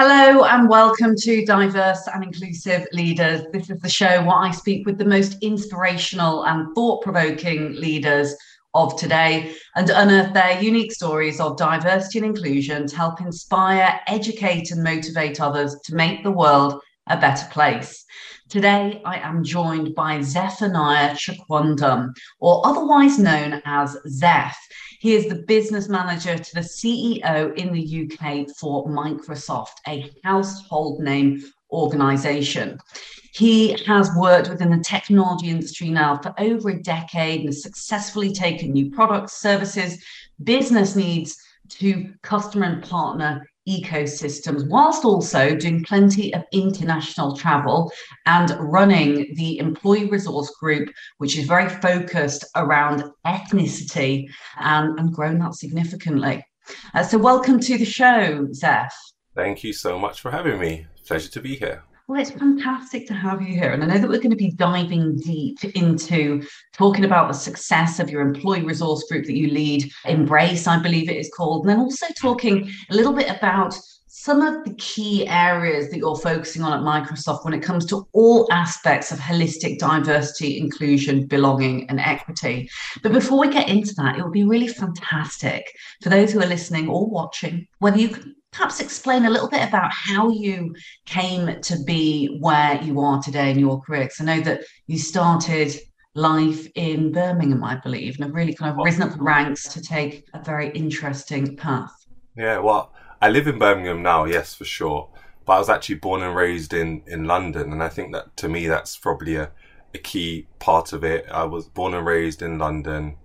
Hello and welcome to Diverse and Inclusive Leaders. This is the show where I speak with the most inspirational and thought provoking leaders of today and unearth their unique stories of diversity and inclusion to help inspire, educate, and motivate others to make the world a better place. Today, I am joined by Zephaniah Chakwandam, or otherwise known as Zeph. He is the business manager to the CEO in the UK for Microsoft, a household name organization. He has worked within the technology industry now for over a decade and has successfully taken new products, services, business needs to customer and partner ecosystems, whilst also doing plenty of international travel and running the employee resource group, which is very focused around ethnicity and, and grown that significantly. Uh, so, welcome to the show, Zeph. Thank you so much for having me. Pleasure to be here. Well, it's fantastic to have you here. And I know that we're going to be diving deep into talking about the success of your employee resource group that you lead, Embrace, I believe it is called. And then also talking a little bit about some of the key areas that you're focusing on at Microsoft when it comes to all aspects of holistic diversity, inclusion, belonging, and equity. But before we get into that, it would be really fantastic for those who are listening or watching, whether you could perhaps explain a little bit about how you came to be where you are today in your career? Because I know that you started life in Birmingham, I believe, and have really kind of risen up the ranks to take a very interesting path. Yeah, well, I live in Birmingham now, yes, for sure. But I was actually born and raised in, in London, and I think that to me that's probably a, a key part of it. I was born and raised in London,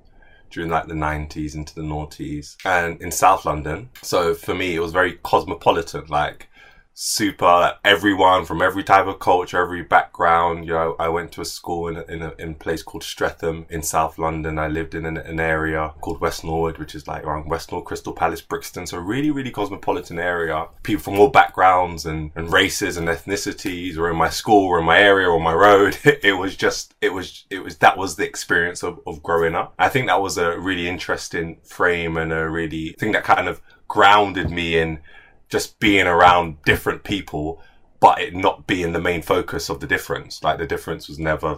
during like the 90s into the noughties and in South London. So for me, it was very cosmopolitan. Like super everyone from every type of culture, every background. You know, I went to a school in a, in a, in a place called Streatham in South London. I lived in an, an, area called West Norwood, which is like around West Norwood, Crystal Palace, Brixton. So really, really cosmopolitan area. People from all backgrounds and, and races and ethnicities were in my school or in my area or my road. it was just, it was, it was, that was the experience of, of growing up. I think that was a really interesting frame and a really thing that kind of grounded me in just being around different people, but it not being the main focus of the difference. Like the difference was never,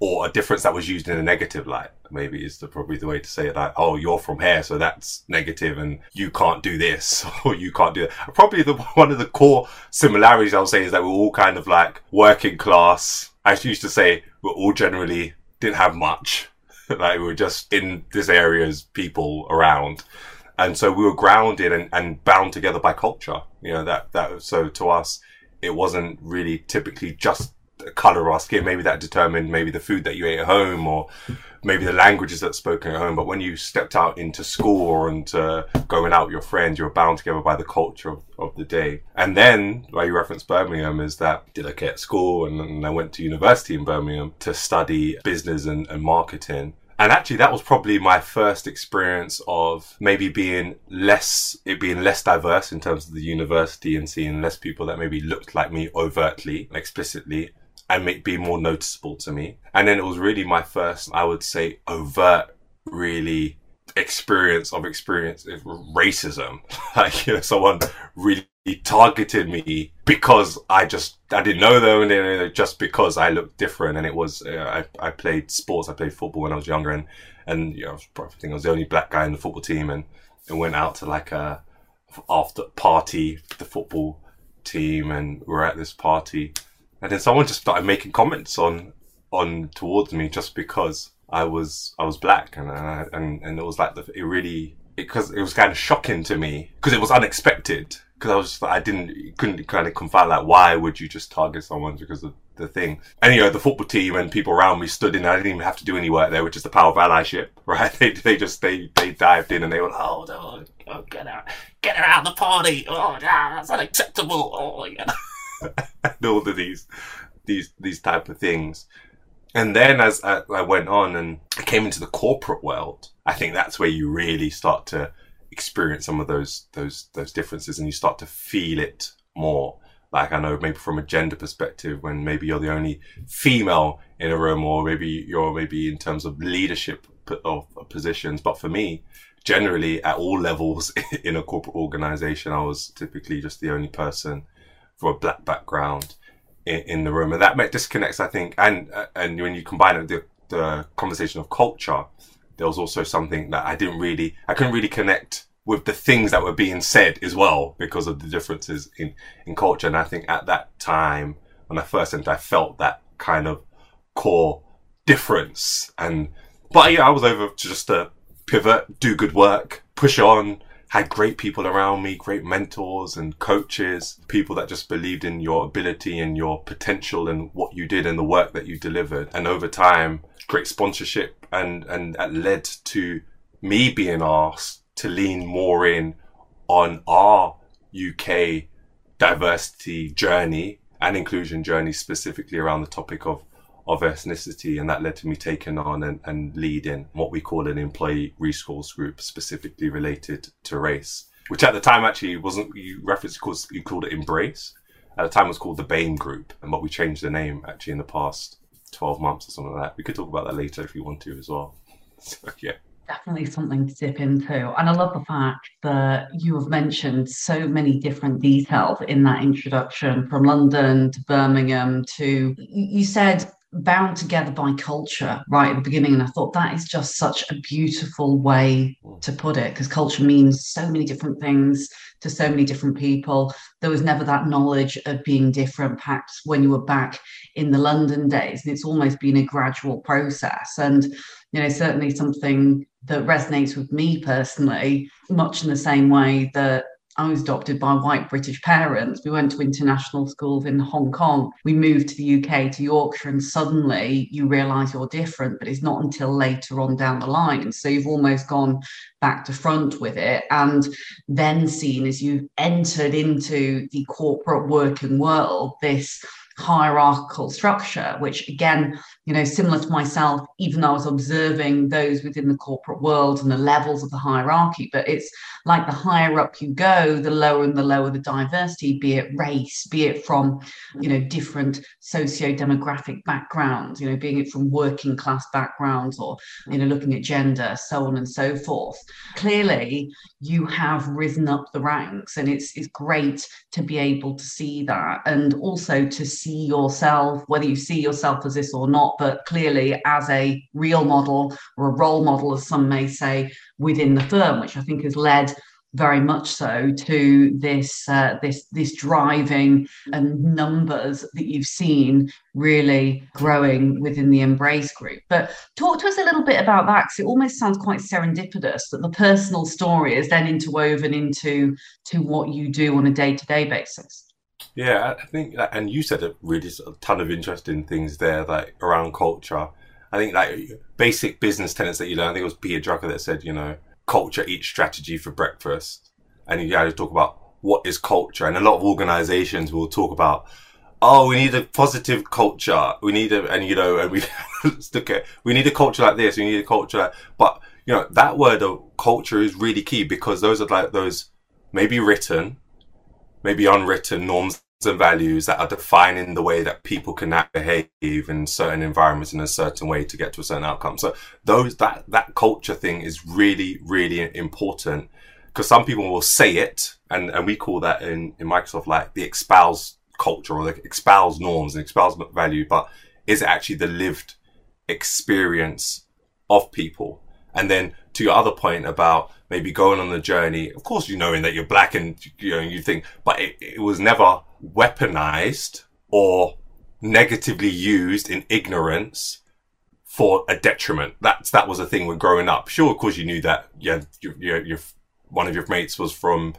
or a difference that was used in a negative light. Maybe is the probably the way to say it. Like, oh, you're from here, so that's negative, and you can't do this, or you can't do that. Probably the one of the core similarities I'll say is that we're all kind of like working class. I used to say we're all generally didn't have much. like we were just in this area as people around and so we were grounded and, and bound together by culture. You know that that so to us, it wasn't really typically just the color of our skin. Maybe that determined maybe the food that you ate at home or maybe the languages that spoken at home. But when you stepped out into school or into going out with your friends, you were bound together by the culture of, of the day. And then, why you referenced Birmingham, is that did okay at school and, and I went to university in Birmingham to study business and, and marketing. And actually, that was probably my first experience of maybe being less, it being less diverse in terms of the university and seeing less people that maybe looked like me overtly, explicitly, and make, be more noticeable to me. And then it was really my first, I would say, overt, really experience of experience of racism. like, you know, someone really targeted me because I just I didn't know them and then just because I looked different and it was uh, I I played sports I played football when I was younger and and you know I think I was the only black guy in the football team and and went out to like a after party the football team and we are at this party. And then someone just started making comments on on towards me just because I was I was black and and and it was like the, it really because it, it was kind of shocking to me because it was unexpected because I was just, I didn't couldn't kind of confine like why would you just target someone because of the thing. Anyway, the football team and people around me stood in. I didn't even have to do any work there, which is the power of allyship, right? They they just they they dived in and they were oh no, oh, get out, get her out of the party. Oh yeah, that's unacceptable. Oh yeah, and all of these these these type of things. And then as I, I went on and I came into the corporate world, I think that's where you really start to experience some of those those those differences and you start to feel it more. Like I know maybe from a gender perspective when maybe you're the only female in a room or maybe you're maybe in terms of leadership of positions. But for me generally at all levels in a corporate organization I was typically just the only person for a black background in, in the room, and that disconnects, I think, and uh, and when you combine it with the, the conversation of culture, there was also something that I didn't really, I couldn't really connect with the things that were being said as well because of the differences in, in culture. And I think at that time, when I first entered, I felt that kind of core difference. And, but yeah, I was over to just to pivot, do good work, push on, had great people around me, great mentors and coaches, people that just believed in your ability and your potential and what you did and the work that you delivered. And over time, great sponsorship and, and that led to me being asked to lean more in on our UK diversity journey and inclusion journey specifically around the topic of of ethnicity. And that led to me taking on and, and leading what we call an employee resource group specifically related to race which at the time actually wasn't you referenced called you called it embrace. At the time it was called the BAME group and what we changed the name actually in the past 12 months or something like that. We could talk about that later if you want to as well. So yeah definitely something to dip into. And I love the fact that you have mentioned so many different details in that introduction from London to Birmingham to, you said, bound together by culture right at the beginning. And I thought that is just such a beautiful way to put it because culture means so many different things to so many different people. There was never that knowledge of being different, perhaps when you were back in the London days. And it's almost been a gradual process. And, you know, certainly something that resonates with me personally, much in the same way that I was adopted by white British parents. We went to international schools in Hong Kong. We moved to the UK, to Yorkshire, and suddenly you realize you're different, but it's not until later on down the line. And So you've almost gone back to front with it and then seen as you've entered into the corporate working world this hierarchical structure, which again, you know, similar to myself, even though I was observing those within the corporate world and the levels of the hierarchy, but it's like the higher up you go, the lower and the lower the diversity, be it race, be it from, you know, different socio-demographic backgrounds, you know, being it from working class backgrounds or, you know, looking at gender, so on and so forth. Clearly, you have risen up the ranks and it's it's great to be able to see that and also to see yourself, whether you see yourself as this or not, but clearly as a real model or a role model, as some may say, within the firm, which I think has led very much so to this uh, this this driving and numbers that you've seen really growing within the embrace group. But talk to us a little bit about that because it almost sounds quite serendipitous that the personal story is then interwoven into to what you do on a day-to-day basis yeah i think and you said a really a ton of interesting things there like around culture i think like basic business tenets that you learn i think it was peter drucker that said you know culture eats strategy for breakfast. And you to talk about what is culture. And a lot of organizations will talk about, oh, we need a positive culture. We need a, and you know, and we look at, we need a culture like this. We need a culture but you know, that word of culture is really key because those are like those maybe written, maybe unwritten norms and values that are defining the way that people can behave in certain environments in a certain way to get to a certain outcome. So those that that culture thing is really really important because some people will say it, and and we call that in in Microsoft like the espouse culture or the espouse norms and espouse value, but is it actually the lived experience of people? And then to your other point about maybe going on the journey, of course, you knowing that you're black and you know you think, but it, it was never weaponized or negatively used in ignorance for a detriment. That's that was a thing when growing up. Sure, of course, you knew that. Yeah, your, your, your one of your mates was from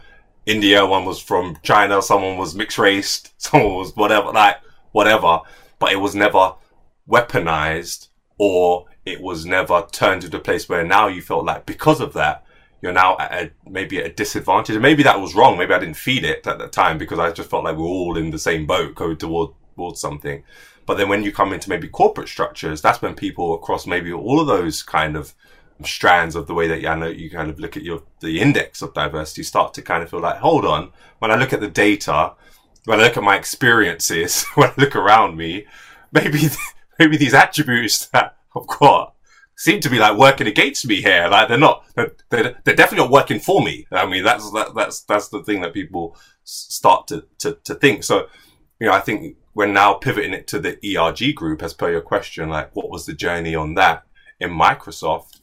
India, one was from China, someone was mixed race, someone was whatever, like whatever. But it was never weaponized, or it was never turned to the place where now you felt like because of that you're now at a, maybe at a disadvantage. And maybe that was wrong. Maybe I didn't feed it at the time because I just felt like we are all in the same boat going toward, towards something. But then when you come into maybe corporate structures, that's when people across maybe all of those kind of strands of the way that you, know, you kind of look at your, the index of diversity start to kind of feel like, hold on, when I look at the data, when I look at my experiences, when I look around me, maybe, maybe these attributes that I've got seem to be like working against me here. Like they're not, they're, they're, definitely not working for me. I mean, that's, that, that's, that's the thing that people start to, to, to think. So, you know, I think we're now pivoting it to the ERG group as per your question, like what was the journey on that in Microsoft?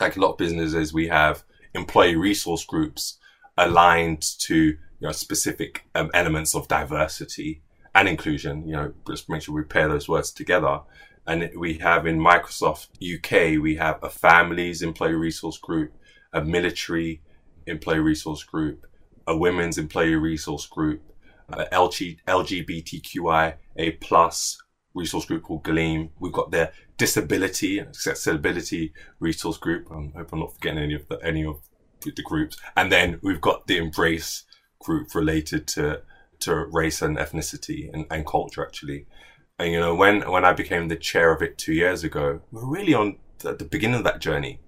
Like a lot of businesses, we have employee resource groups aligned to, you know, specific um, elements of diversity and inclusion, you know, just make sure we pair those words together. And we have in Microsoft UK, we have a families employee resource group, a military employee resource group, a women's employee resource group, uh, LG, LGBTQIA plus resource group called Gleam. We've got the disability accessibility resource group. I hope I'm not forgetting any of the, any of the groups. And then we've got the Embrace group related to, to race and ethnicity and, and culture actually. And you know, when, when I became the chair of it two years ago, we're really on the, the beginning of that journey.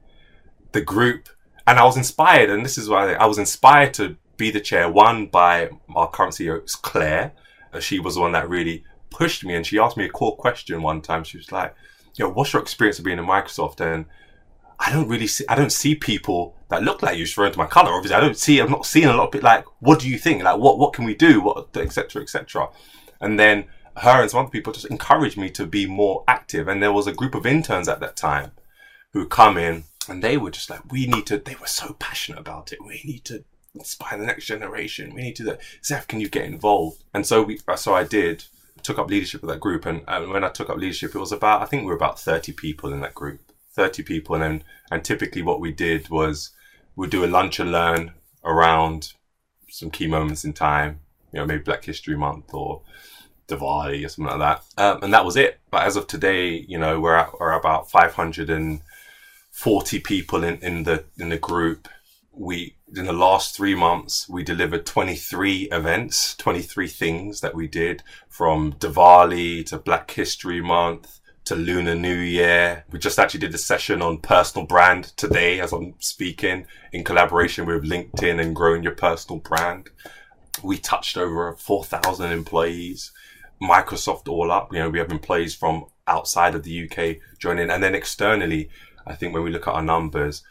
The group, and I was inspired, and this is why I was inspired to be the chair, one by our current CEO, Claire. Uh, she was the one that really pushed me and she asked me a core question one time. She was like, yo, what's your experience of being in Microsoft? And I don't really see, I don't see people that look like you referring to my color. Obviously, I don't see, I'm not seeing a lot of people like, what do you think? Like, what, what can we do? What, etc., etc. And then her and some other people just encouraged me to be more active. And there was a group of interns at that time who come in and they were just like, we need to, they were so passionate about it. We need to inspire the next generation. We need to do Zeph, can you get involved? And so we, uh, so I did, took up leadership of that group. And, and when I took up leadership, it was about, I think we were about 30 people in that group, 30 people. And then, and typically what we did was we'd do a lunch and learn around some key moments in time, you know, maybe Black History Month or Diwali or something like that. Um, and that was it. But as of today, you know, we're at, we're about 540 people in, in the, in the group we in the last three months we delivered 23 events 23 things that we did from diwali to black history month to lunar new year we just actually did a session on personal brand today as i'm speaking in collaboration with linkedin and growing your personal brand we touched over 4000 employees microsoft all up you know we have employees from outside of the uk joining and then externally i think when we look at our numbers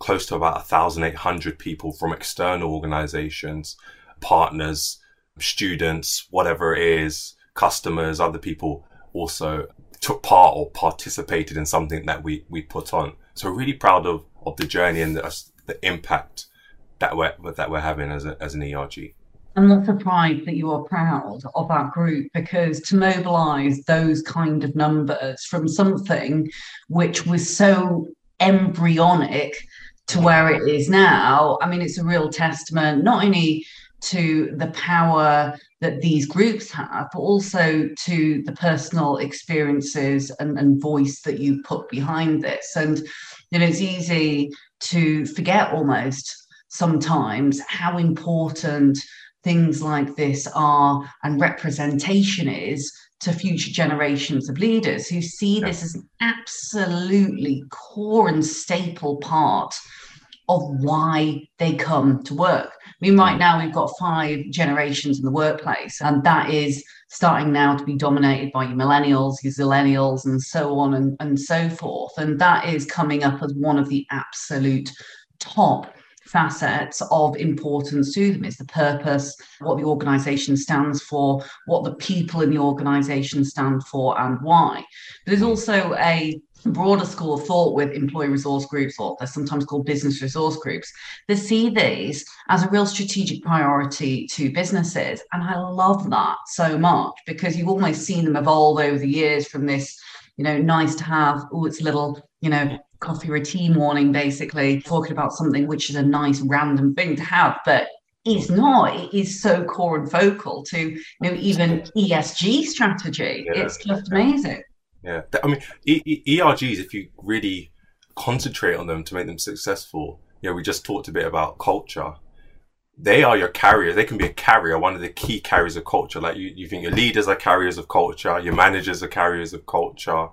close to about 1,800 people from external organizations, partners, students, whatever it is, customers, other people also took part or participated in something that we, we put on. So really proud of, of the journey and the, the impact that we're, that we're having as, a, as an ERG. I'm not surprised that you are proud of that group because to mobilize those kind of numbers from something which was so embryonic to where it is now, I mean, it's a real testament not only to the power that these groups have, but also to the personal experiences and, and voice that you put behind this. And you know, it's easy to forget almost sometimes how important things like this are and representation is to future generations of leaders who see this as an absolutely core and staple part of why they come to work. I mean, right mm. now we've got five generations in the workplace, and that is starting now to be dominated by your millennials, your zillennials, and so on and, and so forth. And that is coming up as one of the absolute top facets of importance to them. It's the purpose, what the organization stands for, what the people in the organization stand for, and why. There's also a broader school of thought with employee resource groups, or they're sometimes called business resource groups, they see these as a real strategic priority to businesses. And I love that so much because you've almost seen them evolve over the years from this, you know, nice to have, oh, it's a little, you know, coffee or tea morning, basically, talking about something which is a nice random thing to have. But is not it is so core and focal to you know even esg strategy yeah. it's just amazing yeah, I mean, ERGs, if you really concentrate on them to make them successful, you know, we just talked a bit about culture. They are your carriers. They can be a carrier, one of the key carriers of culture. Like you, you think your leaders are carriers of culture, your managers are carriers of culture.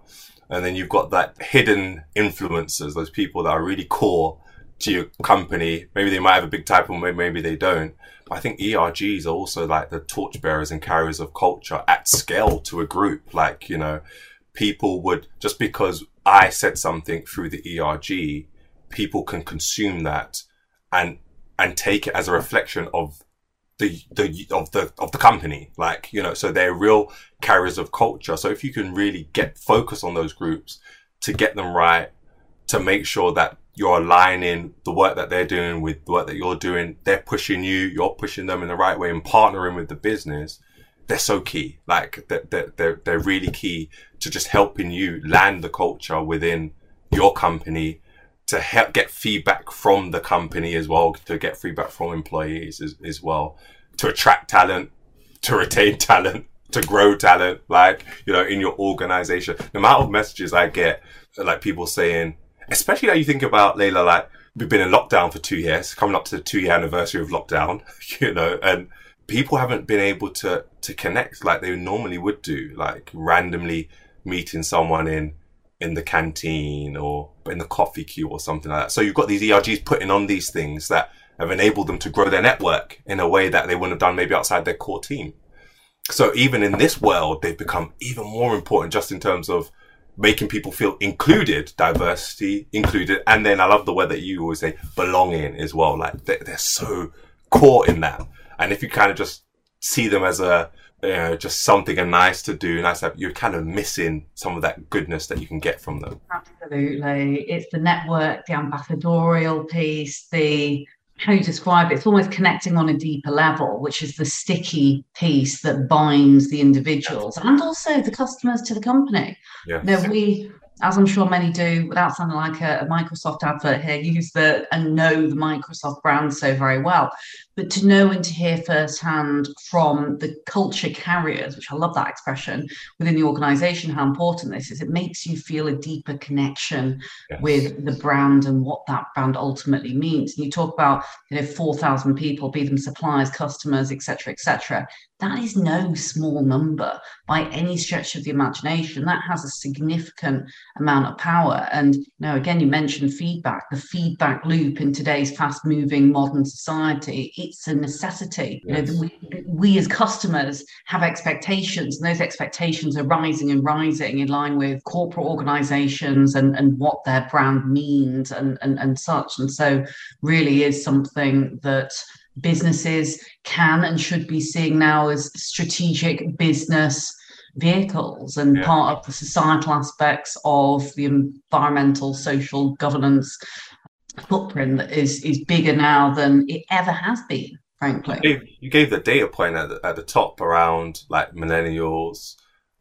And then you've got that hidden influencers, those people that are really core to your company. Maybe they might have a big title, maybe, maybe they don't. But I think ERGs are also like the torchbearers and carriers of culture at scale to a group. Like, you know, people would just because I said something through the ERG, people can consume that and and take it as a reflection of the the of the of the company. Like you know, so they're real carriers of culture. So if you can really get focus on those groups to get them right, to make sure that you're aligning the work that they're doing with the work that you're doing, they're pushing you, you're pushing them in the right way, and partnering with the business. They're so key. Like they're they're they're really key to just helping you land the culture within your company to help get feedback from the company as well, to get feedback from employees as, as well, to attract talent, to retain talent, to grow talent, like, you know, in your organization. The amount of messages I get, like people saying, especially how you think about Layla, like, we've been in lockdown for two years, coming up to the two year anniversary of lockdown, you know, and people haven't been able to, to connect like they normally would do, like randomly meeting someone in, in the canteen or in the coffee queue or something like that. So you've got these ERGs putting on these things that have enabled them to grow their network in a way that they wouldn't have done maybe outside their core team. So even in this world, they've become even more important just in terms of making people feel included, diversity included. And then I love the word that you always say, belonging as well. Like they're, they're so core in that. And if you kind of just see them as a, you know, just something nice to do, nice to have, you're kind of missing some of that goodness that you can get from them. Absolutely. It's the network, the ambassadorial piece, the how you describe it, it's almost connecting on a deeper level, which is the sticky piece that binds the individuals and also the customers to the company. Yeah. You know, we as I'm sure many do, without sounding like a, a, Microsoft advert here, use the uh, and know the Microsoft brand so very well. But to know and to hear firsthand from the culture carriers, which I love that expression within the organization, how important this is, it makes you feel a deeper connection yes. with the brand and what that brand ultimately means. And you talk about, you know, 4,000 people, be them suppliers, customers, etc., etc. That is no small number by any stretch of the imagination. That has a significant amount of power. And you know, again, you mentioned feedback, the feedback loop in today's fast-moving modern society. It's a necessity. Yes. You know, we, we as customers have expectations, and those expectations are rising and rising in line with corporate organizations and, and what their brand means and, and, and such. And so really is something that businesses can and should be seeing now as strategic business vehicles and yeah. part of the societal aspects of the environmental social governance footprint that is is bigger now than it ever has been frankly. You gave, you gave the data point at the, at the top around like millennials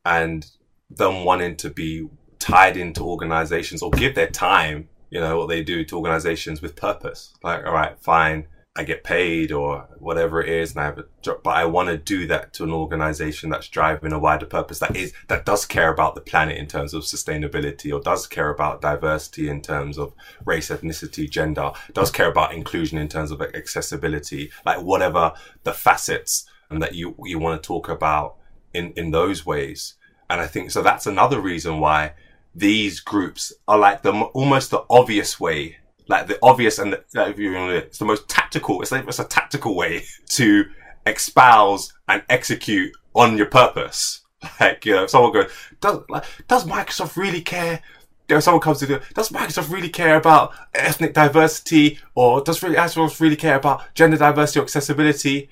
and them wanting to be tied into organizations or give their time you know what they do to organizations with purpose. Like all right fine I get paid or whatever it is, and I have a job, but I want to do that to an organization that's driving a wider purpose that is that does care about the planet in terms of sustainability, or does care about diversity in terms of race, ethnicity, gender, does care about inclusion in terms of accessibility, like whatever the facets and that you you want to talk about in in those ways. And I think so. That's another reason why these groups are like the almost the obvious way like the obvious and the, like, it's the most tactical. It's like it's a tactical way to espouse and execute on your purpose. Like you know, if someone goes, does like, does Microsoft really care? You know, someone comes to do, does Microsoft really care about ethnic diversity, or does really Microsoft really care about gender diversity or accessibility?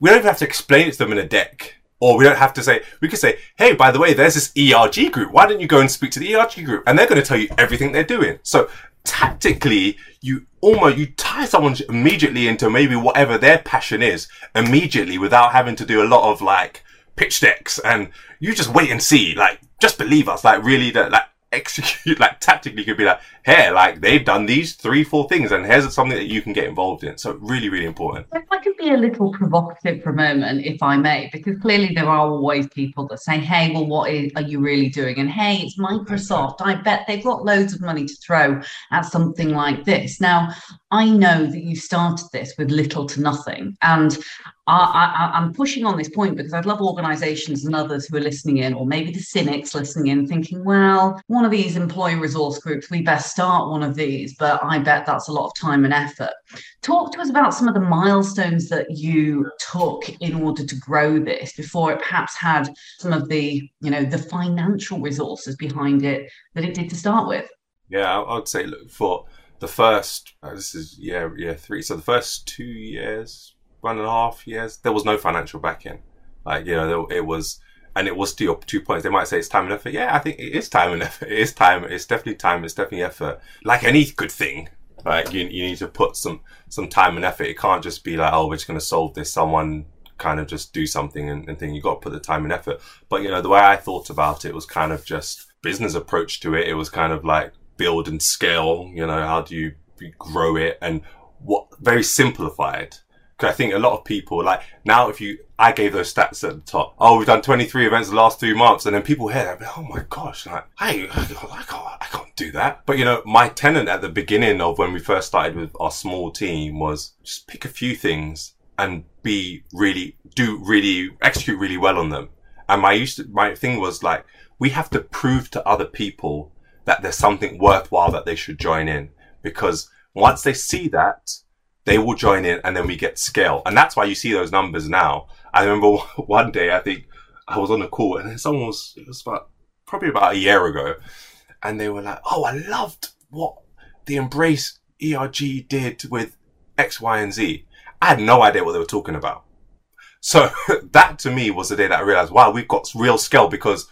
We don't even have to explain it to them in a deck. Or we don't have to say, we could say, hey, by the way, there's this ERG group. Why don't you go and speak to the ERG group? And they're going to tell you everything they're doing. So tactically, you almost, you tie someone immediately into maybe whatever their passion is immediately without having to do a lot of like pitch decks. And you just wait and see, like, just believe us, like really that, like, execute like tactically could be like hey like they've done these three four things and here's something that you can get involved in. So really really important. If i could be a little provocative for a moment if i may because clearly there are always people that say hey well what is, are you really doing? And hey it's microsoft. I bet they've got loads of money to throw at something like this. Now i know that you started this with little to nothing and I, am pushing on this point because I'd love organizations and others who are listening in, or maybe the cynics listening in, thinking, well, one of these employee resource groups, we best start one of these, but I bet that's a lot of time and effort. Talk to us about some of the milestones that you took in order to grow this before it perhaps had some of the, you know, the financial resources behind it that it did to start with. Yeah, I would say, look, for the first, uh, this is year, year three. So the first two years, one and a half years, there was no financial backing. Like, you know, it was, and it was your two points. They might say it's time and effort. Yeah, I think it is time and effort. It is time. It's definitely time. It's definitely effort. Like any good thing, like you, you need to put some, some time and effort. It can't just be like, oh, we're just going to solve this. Someone kind of just do something and, and think you got to put the time and effort. But, you know, the way I thought about it was kind of just business approach to it. It was kind of like build and scale, you know, how do you grow it and what very simplified. Cause I think a lot of people like now if you, I gave those stats at the top. Oh, we've done 23 events the last three months. And then people hear that, oh my gosh, like, I, I, can't, I can't do that. But you know, my tenant at the beginning of when we first started with our small team was just pick a few things and be really, do really, execute really well on them. And my used to, my thing was like, we have to prove to other people that there's something worthwhile that they should join in because once they see that, they will join in and then we get scale. And that's why you see those numbers now. I remember one day, I think I was on a call and someone was, it was about, probably about a year ago. And they were like, Oh, I loved what the Embrace ERG did with X, Y, and Z. I had no idea what they were talking about. So that to me was the day that I realized, wow, we've got real scale because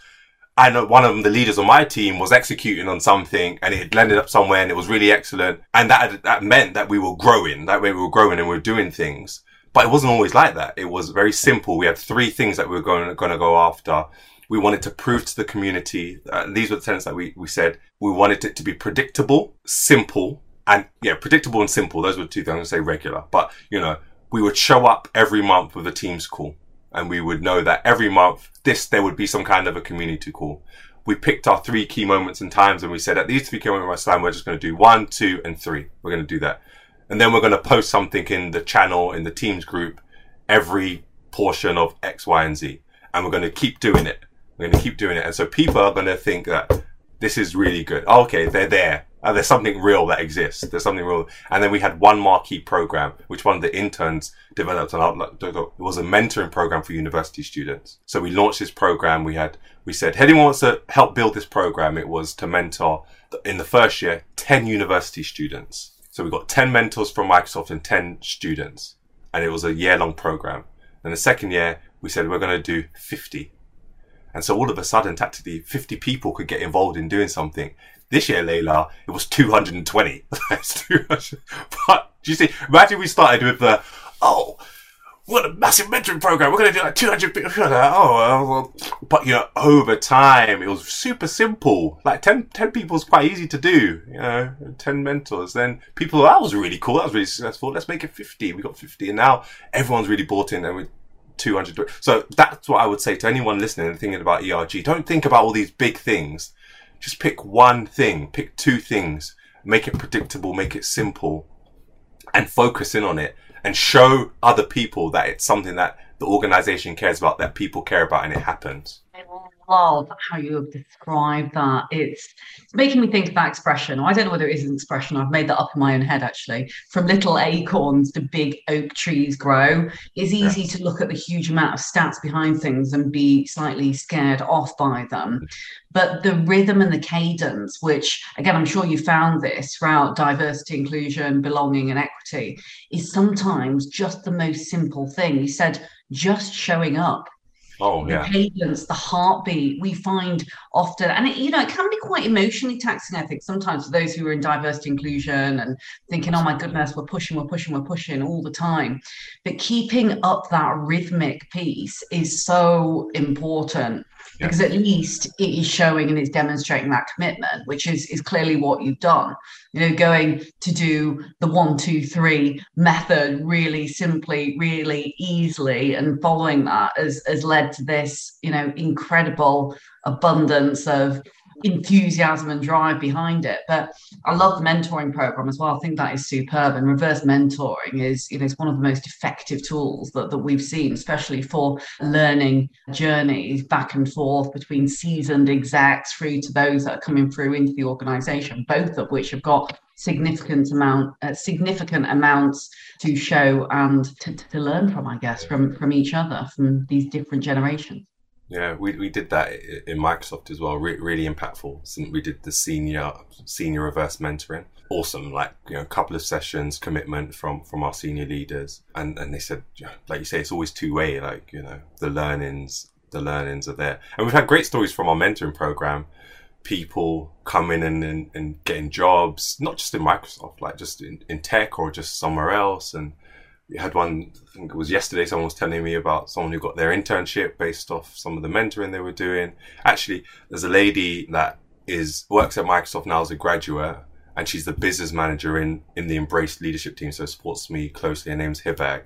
I know one of the leaders on my team was executing on something and it landed up somewhere and it was really excellent. And that, that meant that we were growing. That way we were growing and we were doing things. But it wasn't always like that. It was very simple. We had three things that we were going, going to go after. We wanted to prove to the community, uh, these were the tenets that we, we said, we wanted it to be predictable, simple, and yeah, predictable and simple. Those were two things. I'm going to say regular, but you know, we would show up every month with a Teams call and we would know that every month this there would be some kind of a community call. We picked our three key moments and times and we said at these three key moments time we're just going to do one, two, and three. We're going to do that. And then we're going to post something in the channel, in the Teams group, every portion of X, Y, and Z. And we're going to keep doing it. We're going to keep doing it. And so people are going to think that this is really good. Oh, okay, they're there. Uh, there's something real that exists. There's something real. And then we had one marquee program, which one of the interns developed. And it was a mentoring program for university students. So we launched this program. We had, we said, anyone wants to help build this program? It was to mentor in the first year, 10 university students. So we got 10 mentors from Microsoft and 10 students. And it was a year long program. And the second year, we said we're going to do 50. And so all of a sudden, tactically, 50 people could get involved in doing something. This year, Layla, it was 220. That's 200. But do you see, imagine we started with the, oh, what a massive mentoring program. We're going to do like 200 people. Oh, but you know, over time, it was super simple. Like 10, 10 people is quite easy to do, you know, 10 mentors. Then people, oh, that was really cool. That was really successful. Let's make it 50. We got 50. And now everyone's really bought in and we 200. So that's what I would say to anyone listening and thinking about ERG. Don't think about all these big things just pick one thing, pick two things, make it predictable, make it simple, and focus in on it and show other people that it's something that the organization cares about, that people care about, and it happens love how you have described that. It's, it's making me think of that expression. I don't know whether it is an expression. I've made that up in my own head actually. From little acorns to big oak trees grow. It's easy to look at the huge amount of stats behind things and be slightly scared off by them. Mm. But the rhythm and the cadence, which again, I'm sure you found this throughout diversity, inclusion, belonging, and equity, is sometimes just the most simple thing. You said just showing up Oh, yeah. The cadence, the heartbeat, we find often, and it, you know, it can be quite emotionally taxing, I think, sometimes for those who are in diversity inclusion and thinking, oh my goodness, we're pushing, we're pushing, we're pushing all the time. But keeping up that rhythmic piece is so important yeah. because at least it is showing and it's demonstrating that commitment, which is is clearly what you've done. You know, going to do the one, two, three method really simply, really easily, and following that has has led to this, you know, incredible abundance of enthusiasm and drive behind it. But I love the mentoring program as well. I think that is superb. And reverse mentoring is, you know, it's one of the most effective tools that, that we've seen, especially for learning journeys back and forth between seasoned execs through to those that are coming through into the organization, both of which have got significant amount uh, significant amounts to show and to, to learn from i guess from from each other from these different generations yeah, we, we did that in Microsoft as well. Re- really impactful. So we did the senior senior reverse mentoring, awesome. Like you know, a couple of sessions, commitment from from our senior leaders, and and they said, like you say, it's always two way. Like you know, the learnings, the learnings are there, and we've had great stories from our mentoring program. People coming in and, and getting jobs, not just in Microsoft, like just in, in tech or just somewhere else. And had one, I think it was yesterday, someone was telling me about someone who got their internship based off some of the mentoring they were doing. Actually, there's a lady that is works at Microsoft now as a graduate and she's the business manager in in the Embrace leadership team, so supports me closely. Her name's Hibag,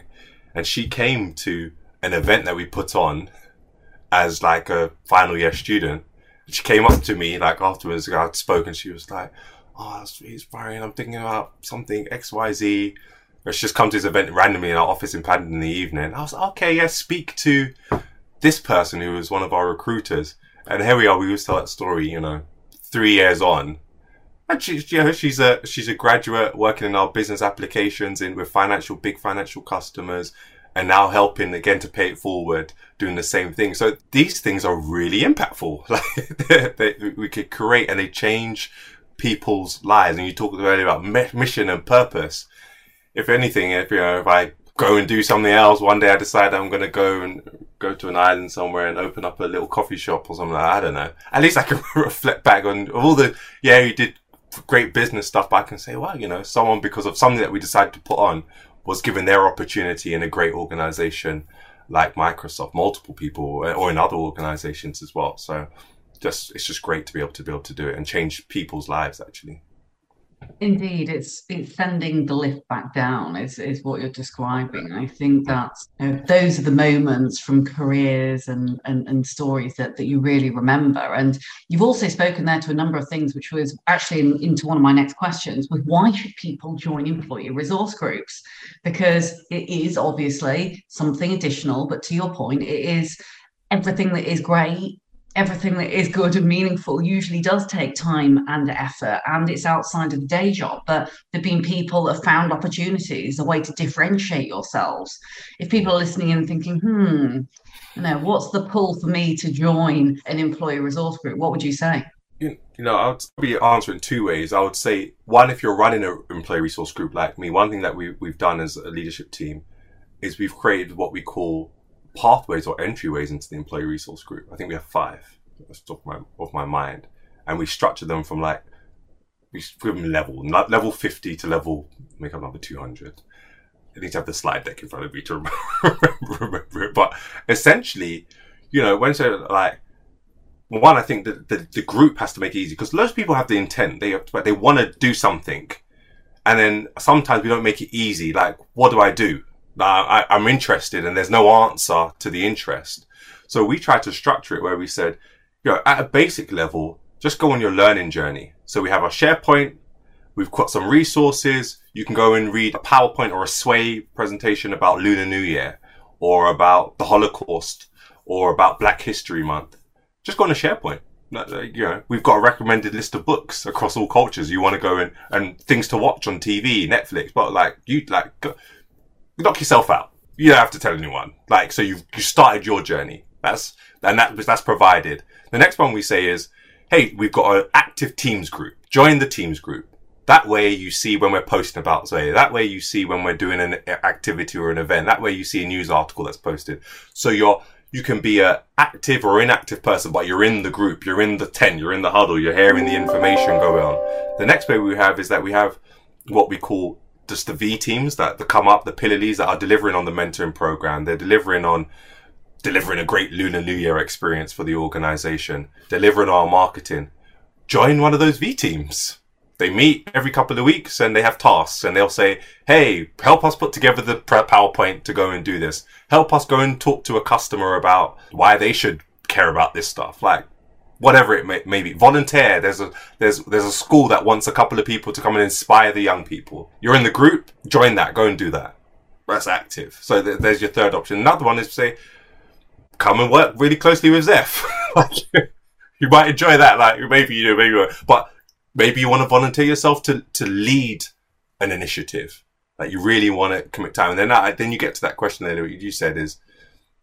and she came to an event that we put on as like a final year student. She came up to me like afterwards. I'd spoken. She was like, "Oh, that's really inspiring. I'm thinking about something X, Y, Z." She just come to this event randomly in our office in Paddington in the evening. I was like, "Okay, yeah, speak to this person who was one of our recruiters." And here we are. We to tell that story, you know, three years on and she's, you know, she's a she's a graduate working in our business applications in with financial big financial customers, and now helping again to pay it forward, doing the same thing. So these things are really impactful. Like they, we could create and they change people's lives. And you talked earlier about mission and purpose. If anything, if you know, if I go and do something else. One day I decide I'm going to go and go to an island somewhere and open up a little coffee shop or something like that. I don't know. At least I can reflect back on all the, yeah, you did great business stuff, but I can say, well, you know, someone because of something that we decided to put on was given their opportunity in a great organization like Microsoft, multiple people, or in other organizations as well. So, just it's just great to be able to be able to do it and change people's lives actually. Indeed, it's it's sending the lift back down is is what you're describing. I think that you uh, know, those are the moments from careers and, and and stories that that you really remember. And you've also spoken there to a number of things, which was actually in, into one of my next questions: was why should people join employee resource groups? Because it is obviously something additional, but to your point, it is everything that is great everything that is good and meaningful usually does take time and effort and it's outside of the day job. But there have been people that have found opportunities a way to differentiate yourselves. If people are listening and thinking hmm you know what's the pull for me to join an employee resource group? What would you say? You, know, I would probably answer in two ways. I would say, one, if you're running an employee resource group like me, one thing that we, we've done as a leadership team is we've created what we call pathways or entryways into the employee resource group. I think we have five off my off my mind, and we structure them from like we give them level level fifty to level make up number two hundred. I need to have the slide deck in front of me to remember, it. But essentially, you know, when so like one, I think that the, the group has to make it easy because lots of people have the intent. They they want to do something, and then sometimes we don't make it easy. Like, what do I do? I, I'm interested and there's no answer to the interest. So we tried to structure it where we said, you know, at a basic level, just go on your learning journey. So we have our SharePoint. We've got some resources. You can go and read a PowerPoint or a Sway presentation about Lunar New Year or about the Holocaust or about Black History Month. Just go on a SharePoint. You know, we've got a recommended list of books across all cultures. You want to go and, and things to watch on TV, Netflix, but like you, like, knock yourself out. You don't have to tell anyone. Like, so you've, you started your journey. That's, and that, that's provided. The next one we say is, hey, we've got an active Teams group. Join the Teams group. That way you see when we're posting about say That way you see when we're doing an activity or an event. That way you see a news article that's posted. So you're, you can be a active or inactive person, but you're in the group, you're in the tent, you're in the huddle, you're hearing the information going on. The next way we have is that we have what we call just the V teams that, come up, the pillar leads that are delivering on the mentoring program. They're delivering on delivering a great Lunar New Year experience for the organization, delivering our marketing. Join one of those V teams. They meet every couple of weeks and they have tasks and they'll say, Hey, help us put together the PowerPoint to go and do this. Help us go and talk to a customer about why they should care about this stuff. Like, whatever it may, may, be. Volunteer. There's a there's there's a school that wants a couple of people to come and inspire the young people. You're in the group, join that. Go and do that. That's active. So th- there's your third option. Another one is to say, come and work really closely with Zeph. you might enjoy that. Like maybe you know, maybe, you but maybe you want to volunteer yourself to to lead an initiative. Like you really want to commit time, and then that, then you get to that question that you said is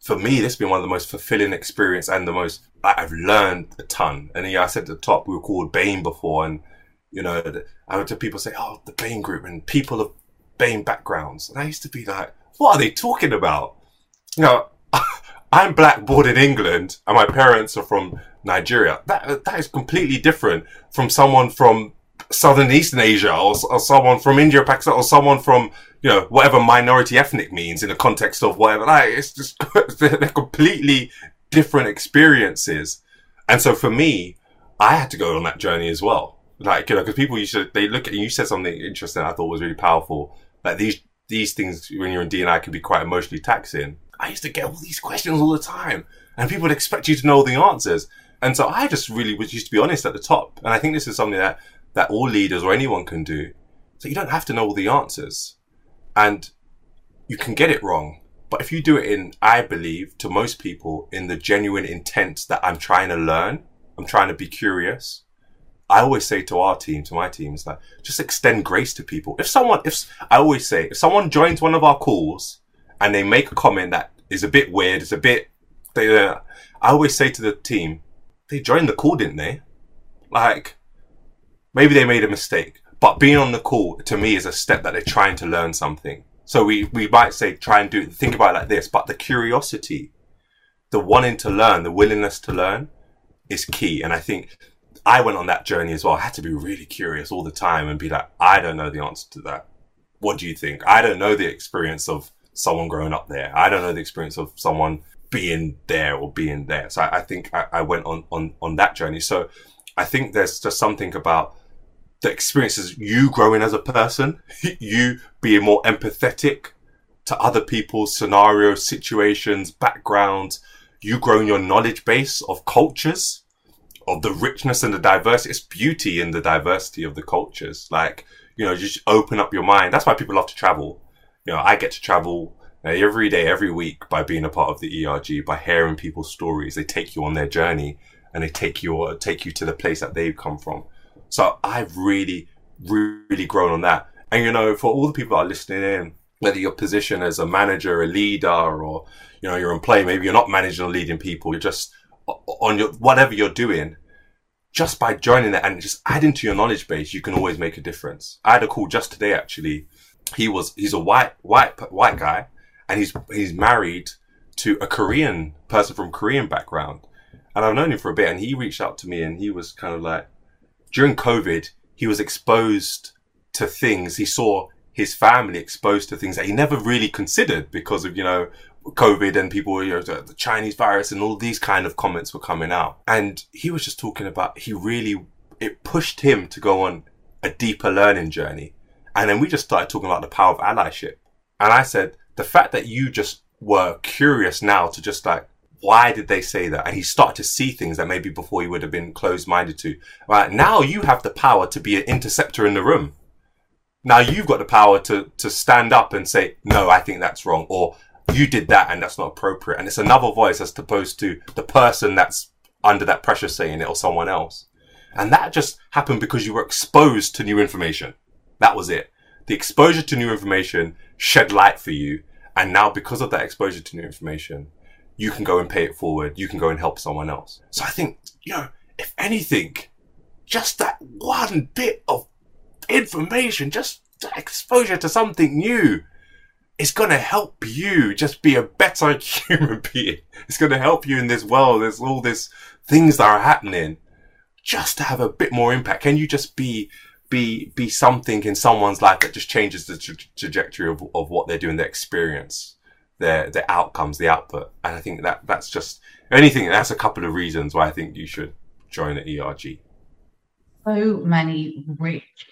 for me, this has been one of the most fulfilling experience and the most I've learned a ton. And yeah, I said at the top we were called BAME before, and You know, I would to people say, "Oh, the BAME group and people of BAME backgrounds," and I used to be like, "What are they talking about?" You know, I'm black, born in England, and my parents are from Nigeria. That that is completely different from someone from Southern Eastern Asia or, or someone from India, Pakistan, or someone from you know whatever minority ethnic means in the context of whatever. Like, it's just they're completely different experiences, and so for me, I had to go on that journey as well. Like you know, because people used to they look at you said something interesting I thought was really powerful. Like these these things when you're in D&I can be quite emotionally taxing. I used to get all these questions all the time, and people would expect you to know the answers. And so I just really was used to be honest at the top. And I think this is something that, that all leaders or anyone can do. So you don't have to know all the answers. And you can get it wrong. But if you do it in, I believe, to most people, in the genuine intent that I'm trying to learn, I'm trying to be curious. I always say to our team, to my teams, that just extend grace to people. If someone, if I always say, if someone joins one of our calls and they make a comment that is a bit weird, it's a bit, they, uh, I always say to the team, they joined the call, didn't they? Like, maybe they made a mistake, but being on the call to me is a step that they're trying to learn something. So we, we might say, try and do, think about it like this, but the curiosity, the wanting to learn, the willingness to learn is key. And I think I went on that journey as well. I had to be really curious all the time and be like, I don't know the answer to that. What do you think? I don't know the experience of someone growing up there. I don't know the experience of someone being there or being there. So I, I think I, I, went on, on, on that journey. So I think there's just something about the experiences you growing as a person, you being more empathetic to other people's scenarios, situations, backgrounds, you growing your knowledge base of cultures, of the richness and the diversity. It's beauty in the diversity of the cultures. Like, you know, just open up your mind. That's why people love to travel. You know, I get to travel uh, every day, every week by being a part of the ERG, by hearing people's stories. They take you on their journey and they take you, take you to the place that they've come from. So I've really, really grown on that. And you know, for all the people that are listening in, whether your position as a manager, a leader, or, you know, you're in play, maybe you're not managing or leading people, you're just on your, whatever you're doing, just by joining it and just adding to your knowledge base, you can always make a difference. I had a call just today, actually. He was, he's a white, white, white guy and he's he's married to a Korean person from Korean background. And I've known him for a bit, and he reached out to me, and he was kind of like, during COVID, he was exposed to things. He saw his family exposed to things that he never really considered because of you know COVID and people, you know, the Chinese virus and all these kind of comments were coming out. And he was just talking about he really it pushed him to go on a deeper learning journey. And then we just started talking about the power of allyship. And I said, the fact that you just were curious now to just like, why did they say that? And he started to see things that maybe before he would have been closed minded to. Right now you have the power to be an interceptor in the room. Now you've got the power to, to stand up and say, no, I think that's wrong. Or you did that and that's not appropriate. And it's another voice as opposed to the person that's under that pressure saying it or someone else. And that just happened because you were exposed to new information. That was it the exposure to new information shed light for you. And now because of that exposure to new information, you can go and pay it forward. You can go and help someone else. So I think, you know, if anything, just that one bit of information, just exposure to something new is going to help you just be a better human being. It's going to help you in this world. There's all these things that are happening just to have a bit more impact. Can you just be be be something in someone's life that just changes the tra- trajectory of, of what they're doing, their experience, their their outcomes, the output. And I think that that's just anything. That's a couple of reasons why I think you should join the ERG. So many rich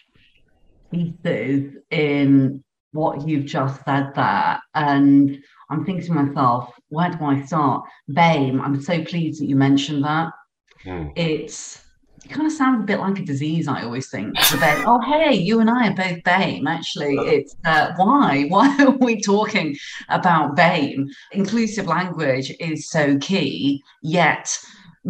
pieces in what you've just said there, and I'm thinking to myself, where do I start? BAME. I'm so pleased that you mentioned that. Mm. It's it kind of sounds a bit like a disease, I always think. Then, oh, hey, you and I are both BAME. Actually, it's uh, why? Why are we talking about BAME? Inclusive language is so key, yet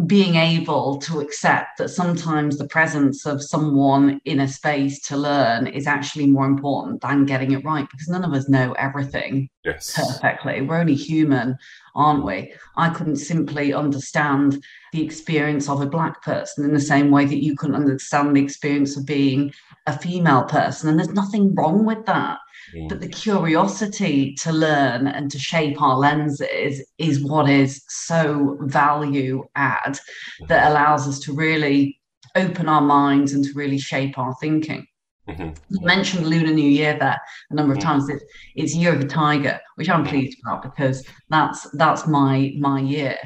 being able to accept that sometimes the presence of someone in a space to learn is actually more important than getting it right because none of us know everything yes. perfectly. We're only human, aren't we? I couldn't simply understand the experience of a black person in the same way that you couldn't understand the experience of being a female person. And there's nothing wrong with that. Mm. But the curiosity to learn and to shape our lenses is what is so value add that mm-hmm. allows us to really open our minds and to really shape our thinking. Mm-hmm. You mentioned Lunar New Year there a number of mm-hmm. times. It's, it's Year of the Tiger, which I'm pleased about because that's that's my my year.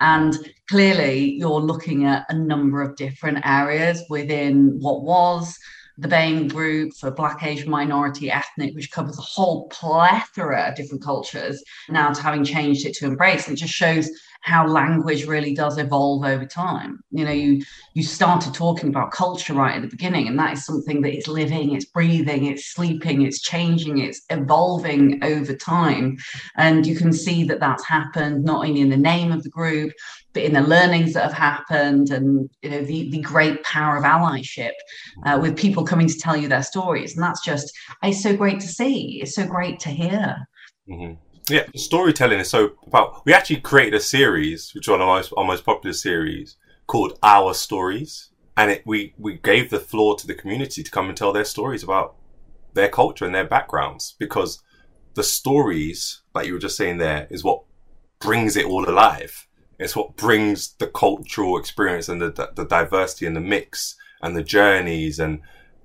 And clearly, you're looking at a number of different areas within what was the BAME group for Black, Asian, minority, ethnic, which covers a whole plethora of different cultures, now to having changed it to embrace. It just shows how language really does evolve over time. You know, you you started talking about culture right at the beginning, and that is something that is living, it's breathing, it's sleeping, it's changing, it's evolving over time. And you can see that that's happened not only in the name of the group, but in the learnings that have happened, and you know the the great power of allyship uh, with people coming to tell you their stories, and that's just it's so great to see. It's so great to hear. Mm-hmm. Yeah, storytelling is so about. We actually created a series, which is one of our most, our most popular series, called Our Stories, and it we we gave the floor to the community to come and tell their stories about their culture and their backgrounds because the stories, like you were just saying there, is what brings it all alive. It's what brings the cultural experience and the, the, the diversity and the mix and the journeys and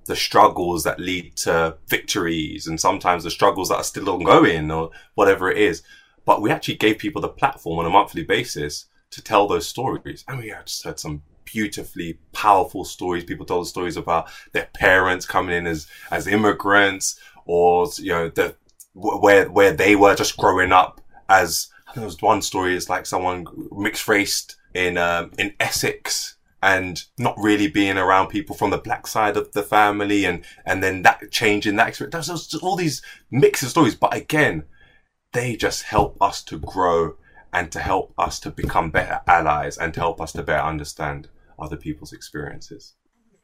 the struggles that lead to victories and sometimes the struggles that are still ongoing or whatever it is. But we actually gave people the platform on a monthly basis to tell those stories. And we just heard some beautifully powerful stories. People told stories about their parents coming in as, as immigrants or, you know, the, where, where they were just growing up as, there was one story is like someone mixed raced in, um, in Essex and not really being around people from the black side of the family and, and then that changing that experience. There's all these mix of stories. But again, they just help us to grow and to help us to become better allies and to help us to better understand other people's experiences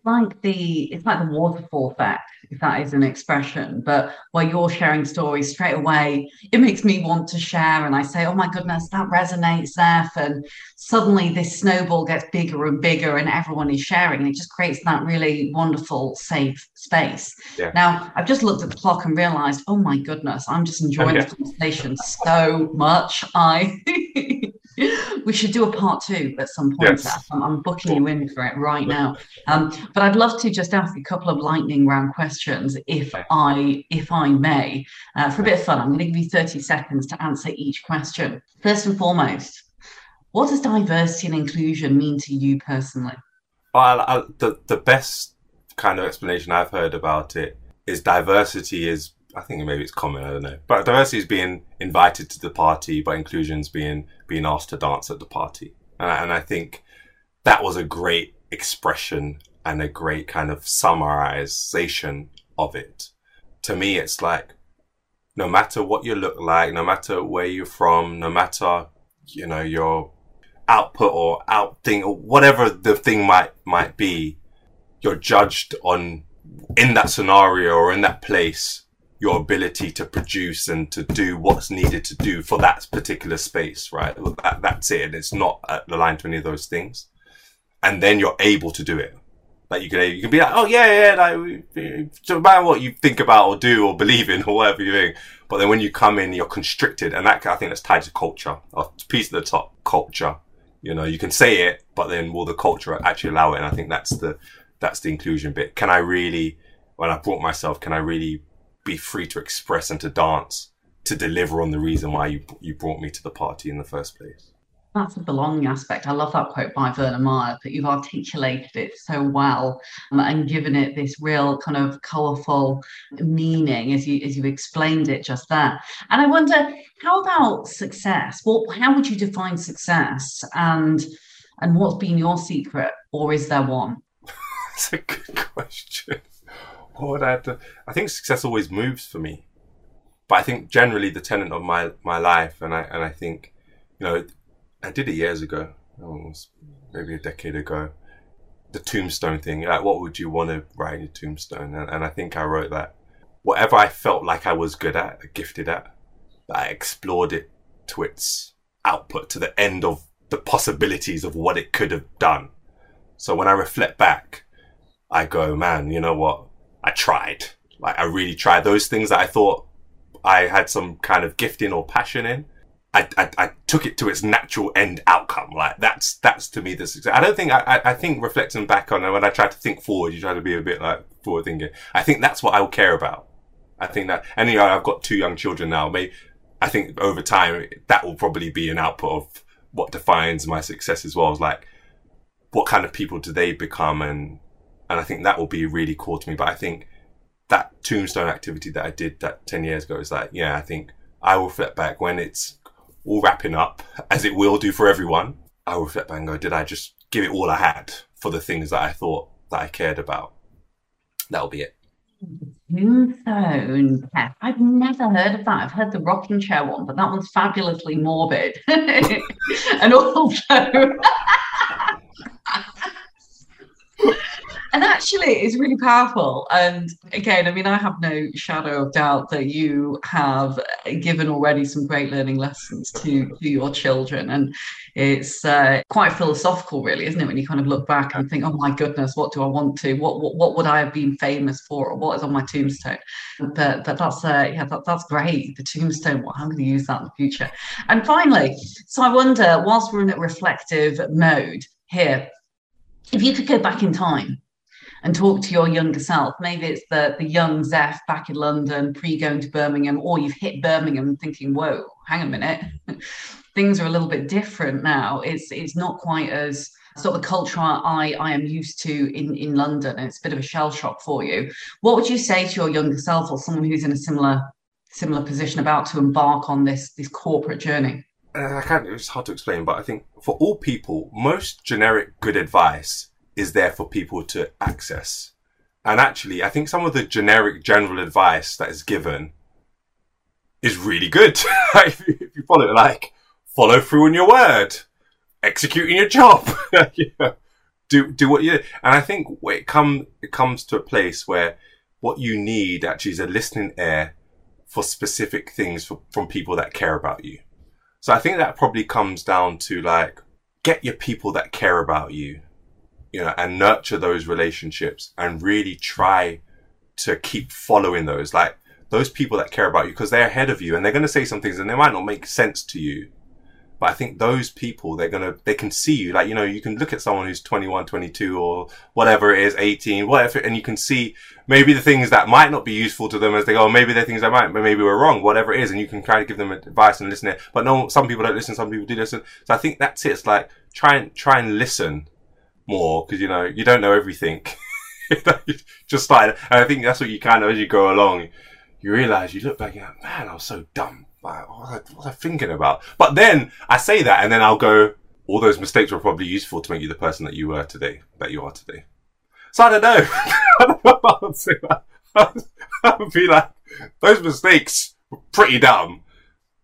like the it's like the waterfall effect if that is an expression but while you're sharing stories straight away it makes me want to share and i say oh my goodness that resonates there and suddenly this snowball gets bigger and bigger and everyone is sharing and it just creates that really wonderful safe space yeah. now i've just looked at the clock and realized oh my goodness i'm just enjoying the conversation so much i we should do a part two at some point. Yes. I'm, I'm, booking you in for it right now. Um, but I'd love to just ask a couple of lightning round questions, if I if I may, uh, for a bit of fun. I'm going to give you 30 seconds to answer each question. First and foremost, what does diversity and inclusion mean to you personally? Well, I, the the best kind of explanation I've heard about it is diversity is I think maybe it's common. I don't know. But diversity is being invited to the party, but inclusion is being being asked to dance at the party. And I, and I think that was a great expression and a great kind of summarization of it. To me, it's like no matter what you look like, no matter where you're from, no matter you know your output or out thing or whatever the thing might might be, you're judged on in that scenario or in that place your ability to produce and to do what's needed to do for that particular space, right? That, that's it. And it's not uh, aligned to any of those things. And then you're able to do it. Like you can, you can be like, oh yeah, yeah, like, no matter what you think about or do or believe in or whatever you're doing. But then when you come in, you're constricted. And that, I think that's tied to culture, a piece of the top culture. You know, you can say it, but then will the culture actually allow it? And I think that's the, that's the inclusion bit. Can I really, when I brought myself, can I really be free to express and to dance to deliver on the reason why you you brought me to the party in the first place. That's the belonging aspect. I love that quote by Vernā Myers that you've articulated it so well um, and given it this real kind of colourful meaning as you as you explained it just there. And I wonder, how about success? What how would you define success and and what's been your secret, or is there one? That's a good question what would I have to? I think success always moves for me, but I think generally the tenant of my my life, and I and I think, you know, I did it years ago. maybe a decade ago. The tombstone thing, like what would you want to write in your tombstone? And, and I think I wrote that whatever I felt like I was good at, gifted at, I explored it to its output, to the end of the possibilities of what it could have done. So when I reflect back, I go, man, you know what? I tried. Like I really tried those things that I thought I had some kind of gifting or passion in. I, I, I, took it to its natural end outcome. Like that's that's to me the success. I don't think I, I think reflecting back on it when I try to think forward, you try to be a bit like forward thinking. I think that's what I will care about. I think that, know, I've got two young children now. Maybe I think over time that will probably be an output of what defines my success as well. Is like what kind of people do they become, and and I think that will be really core to me. But I think that tombstone activity that I did that ten years ago is like, yeah, I think I will reflect back when it's all wrapping up, as it will do for everyone. I will reflect back and go, did I just give it all I had for the things that I thought that I cared about? That'll be it. Tombstone. I've never heard of that. I've heard the rocking chair one, but that one's fabulously morbid. and also and actually it's really powerful. And again i mean i have no shadow of doubt that you have given already some great learning lessons to, to your children. And it's uh, quite philosophical really isn't it when you kind of look back and think oh my goodness what do i want to what what, what would i have been famous for or what is on my tombstone? But, but that's uh, yeah that, that's great. The tombstone well, i'm going to use that in the future? And finally so i wonder whilst we're in a reflective mode here if you could go back in time and talk to your younger self. Maybe it's the the young Zeph back in London, pre going to Birmingham, or you've hit Birmingham thinking, "Whoa, hang a minute, things are a little bit different now. It's it's not quite as sort of the culture I I am used to in in London, it's a bit of a shell shock for you. What would you say to your younger self, or someone who's in a similar similar position about to embark on this this corporate journey? Uh, I can't. It's hard to explain, but I think for all people, most generic good advice is there for people to access. And actually, I think some of the generic general advice that is given is really good. if, you, follow it, like follow through on your word, executing your job, do do what you. And I think it come it comes to a place where what you need actually is a listening ear for specific things for, from people that care about you. So I think that probably comes down to like get your people that care about you you know, and nurture those relationships and really try to keep following those. Like those people that care about you because they're ahead of you and they're going to say some things and they might not make sense to you. But I think those people, they're going to, they can see you. Like, you know, you can look at someone who's 21, 22 or whatever it is, 18, whatever, and you can see maybe the things that might not be useful to them as they go, oh, maybe they're things that might, but maybe we're wrong, whatever it is. And you can kind of give them advice and listen. There. But no, some people don't listen, some people do listen. So I think that's it. It's like, try and, try and listen more because you know you don't know everything. just like, and I think that's what you kind of as you go along, you realize you look back and like, man, I was so dumb. Like, what was, I, what was I thinking about? But then I say that, and then I'll go, all those mistakes were probably useful to make you the person that you were today, that you are today. So I don't know. I don't know I would say that. I be like, those mistakes were pretty dumb,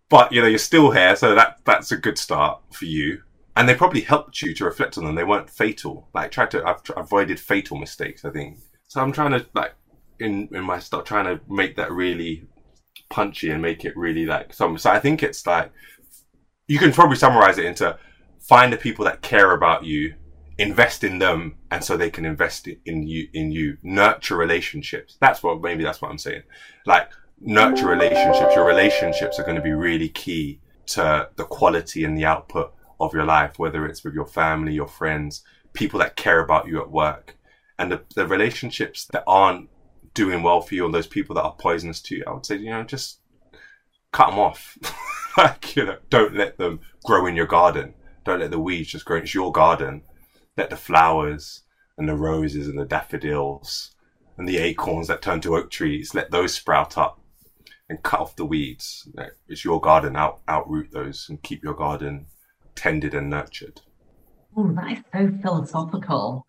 but you know, you're still here, so that that's a good start for you and they probably helped you to reflect on them. They weren't fatal. Like tried to, I've avoided fatal mistakes. I think so. I'm trying to like in in my stuff, trying to make that really punchy and make it really like some. So I think it's like you can probably summarize it into find the people that care about you, invest in them, and so they can invest in you. In you, nurture relationships. That's what maybe that's what I'm saying. Like nurture relationships. Your relationships are going to be really key to the quality and the output of your life, whether it's with your family, your friends, people that care about you at work, and the, the relationships that aren't doing well for you, and those people that are poisonous to you, I would say, you know, just cut them off. like, you know, don't let them grow in your garden. Don't let the weeds just grow. It's your garden. Let the flowers and the roses and the daffodils and the acorns that turn to oak trees, let those sprout up and cut off the weeds. It's your garden. Out, outroot those and keep your garden tended and nurtured. Oh, that is so philosophical.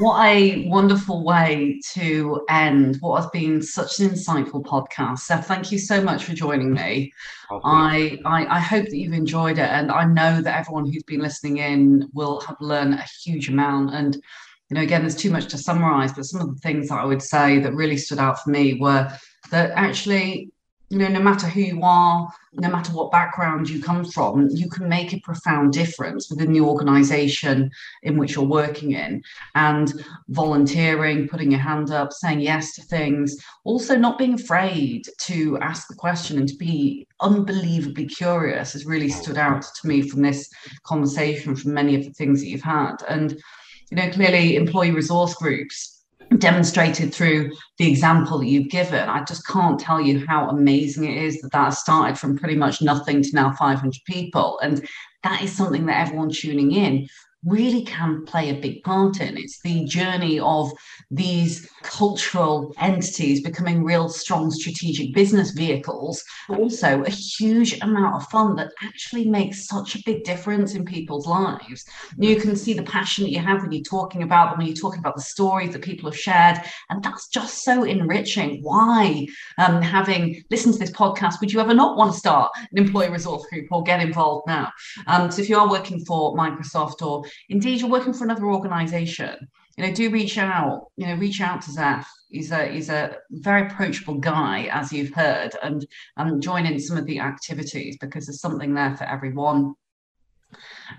What a wonderful way to end what has been such an insightful podcast. Seth, thank you so much for joining me. I, I, I hope that you've enjoyed it, and I know that everyone who's been listening in will have learned a huge amount. And you know, again, there's too much to summarize, but some of the things that I would say that really stood out for me were that actually you know, no matter who you are, no matter what background you come from, you can make a profound difference within the organization in which you're working in. And volunteering, putting your hand up, saying yes to things, also not being afraid to ask the question and to be unbelievably curious has really stood out to me from this conversation, from many of the things that you've had. And, you know, clearly employee resource groups demonstrated through the example that you've given. I just can't tell you how amazing it is that that started from pretty much nothing to now 500 people. And that is something that everyone tuning in really can play a big part in. It's the journey of these cultural entities becoming real strong strategic business vehicles, also a huge amount of fun that actually makes such a big difference in people's lives. You can see the passion that you have when you're talking about them, when you're talking about the stories that people have shared, and that's just so enriching. Why, um, having listened to this podcast, would you ever not want to start an employee resource group or get involved now? Um, so if you are working for Microsoft or indeed you're working for another organization, you know, do reach out, you know, reach out to Zaf. He's a he's a very approachable guy, as you've heard, and and join in some of the activities because there's something there for everyone.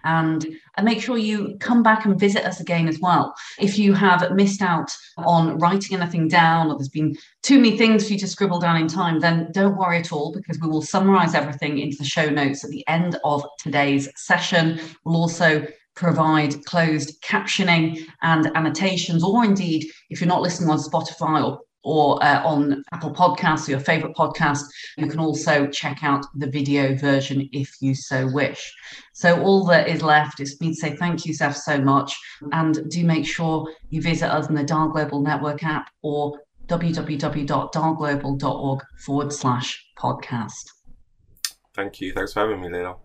And and make sure you come back and visit us again as well. If you have missed out on writing anything down or there's been too many things for you to scribble down in time then don't worry at all because we will summarize everything into the show notes at the end of today's session. We'll also provide closed captioning and annotations, or indeed, if you're not listening on Spotify or or uh, on Apple Podcasts or your favorite podcast, you can also check out the video version if you so wish. So, all that is left is me to say thank you, Zeph, so much. And do make sure you visit us in the Dial Global Network app or www.dialglobal.org forward slash podcast. Thank you. Thanks for having me, Leila.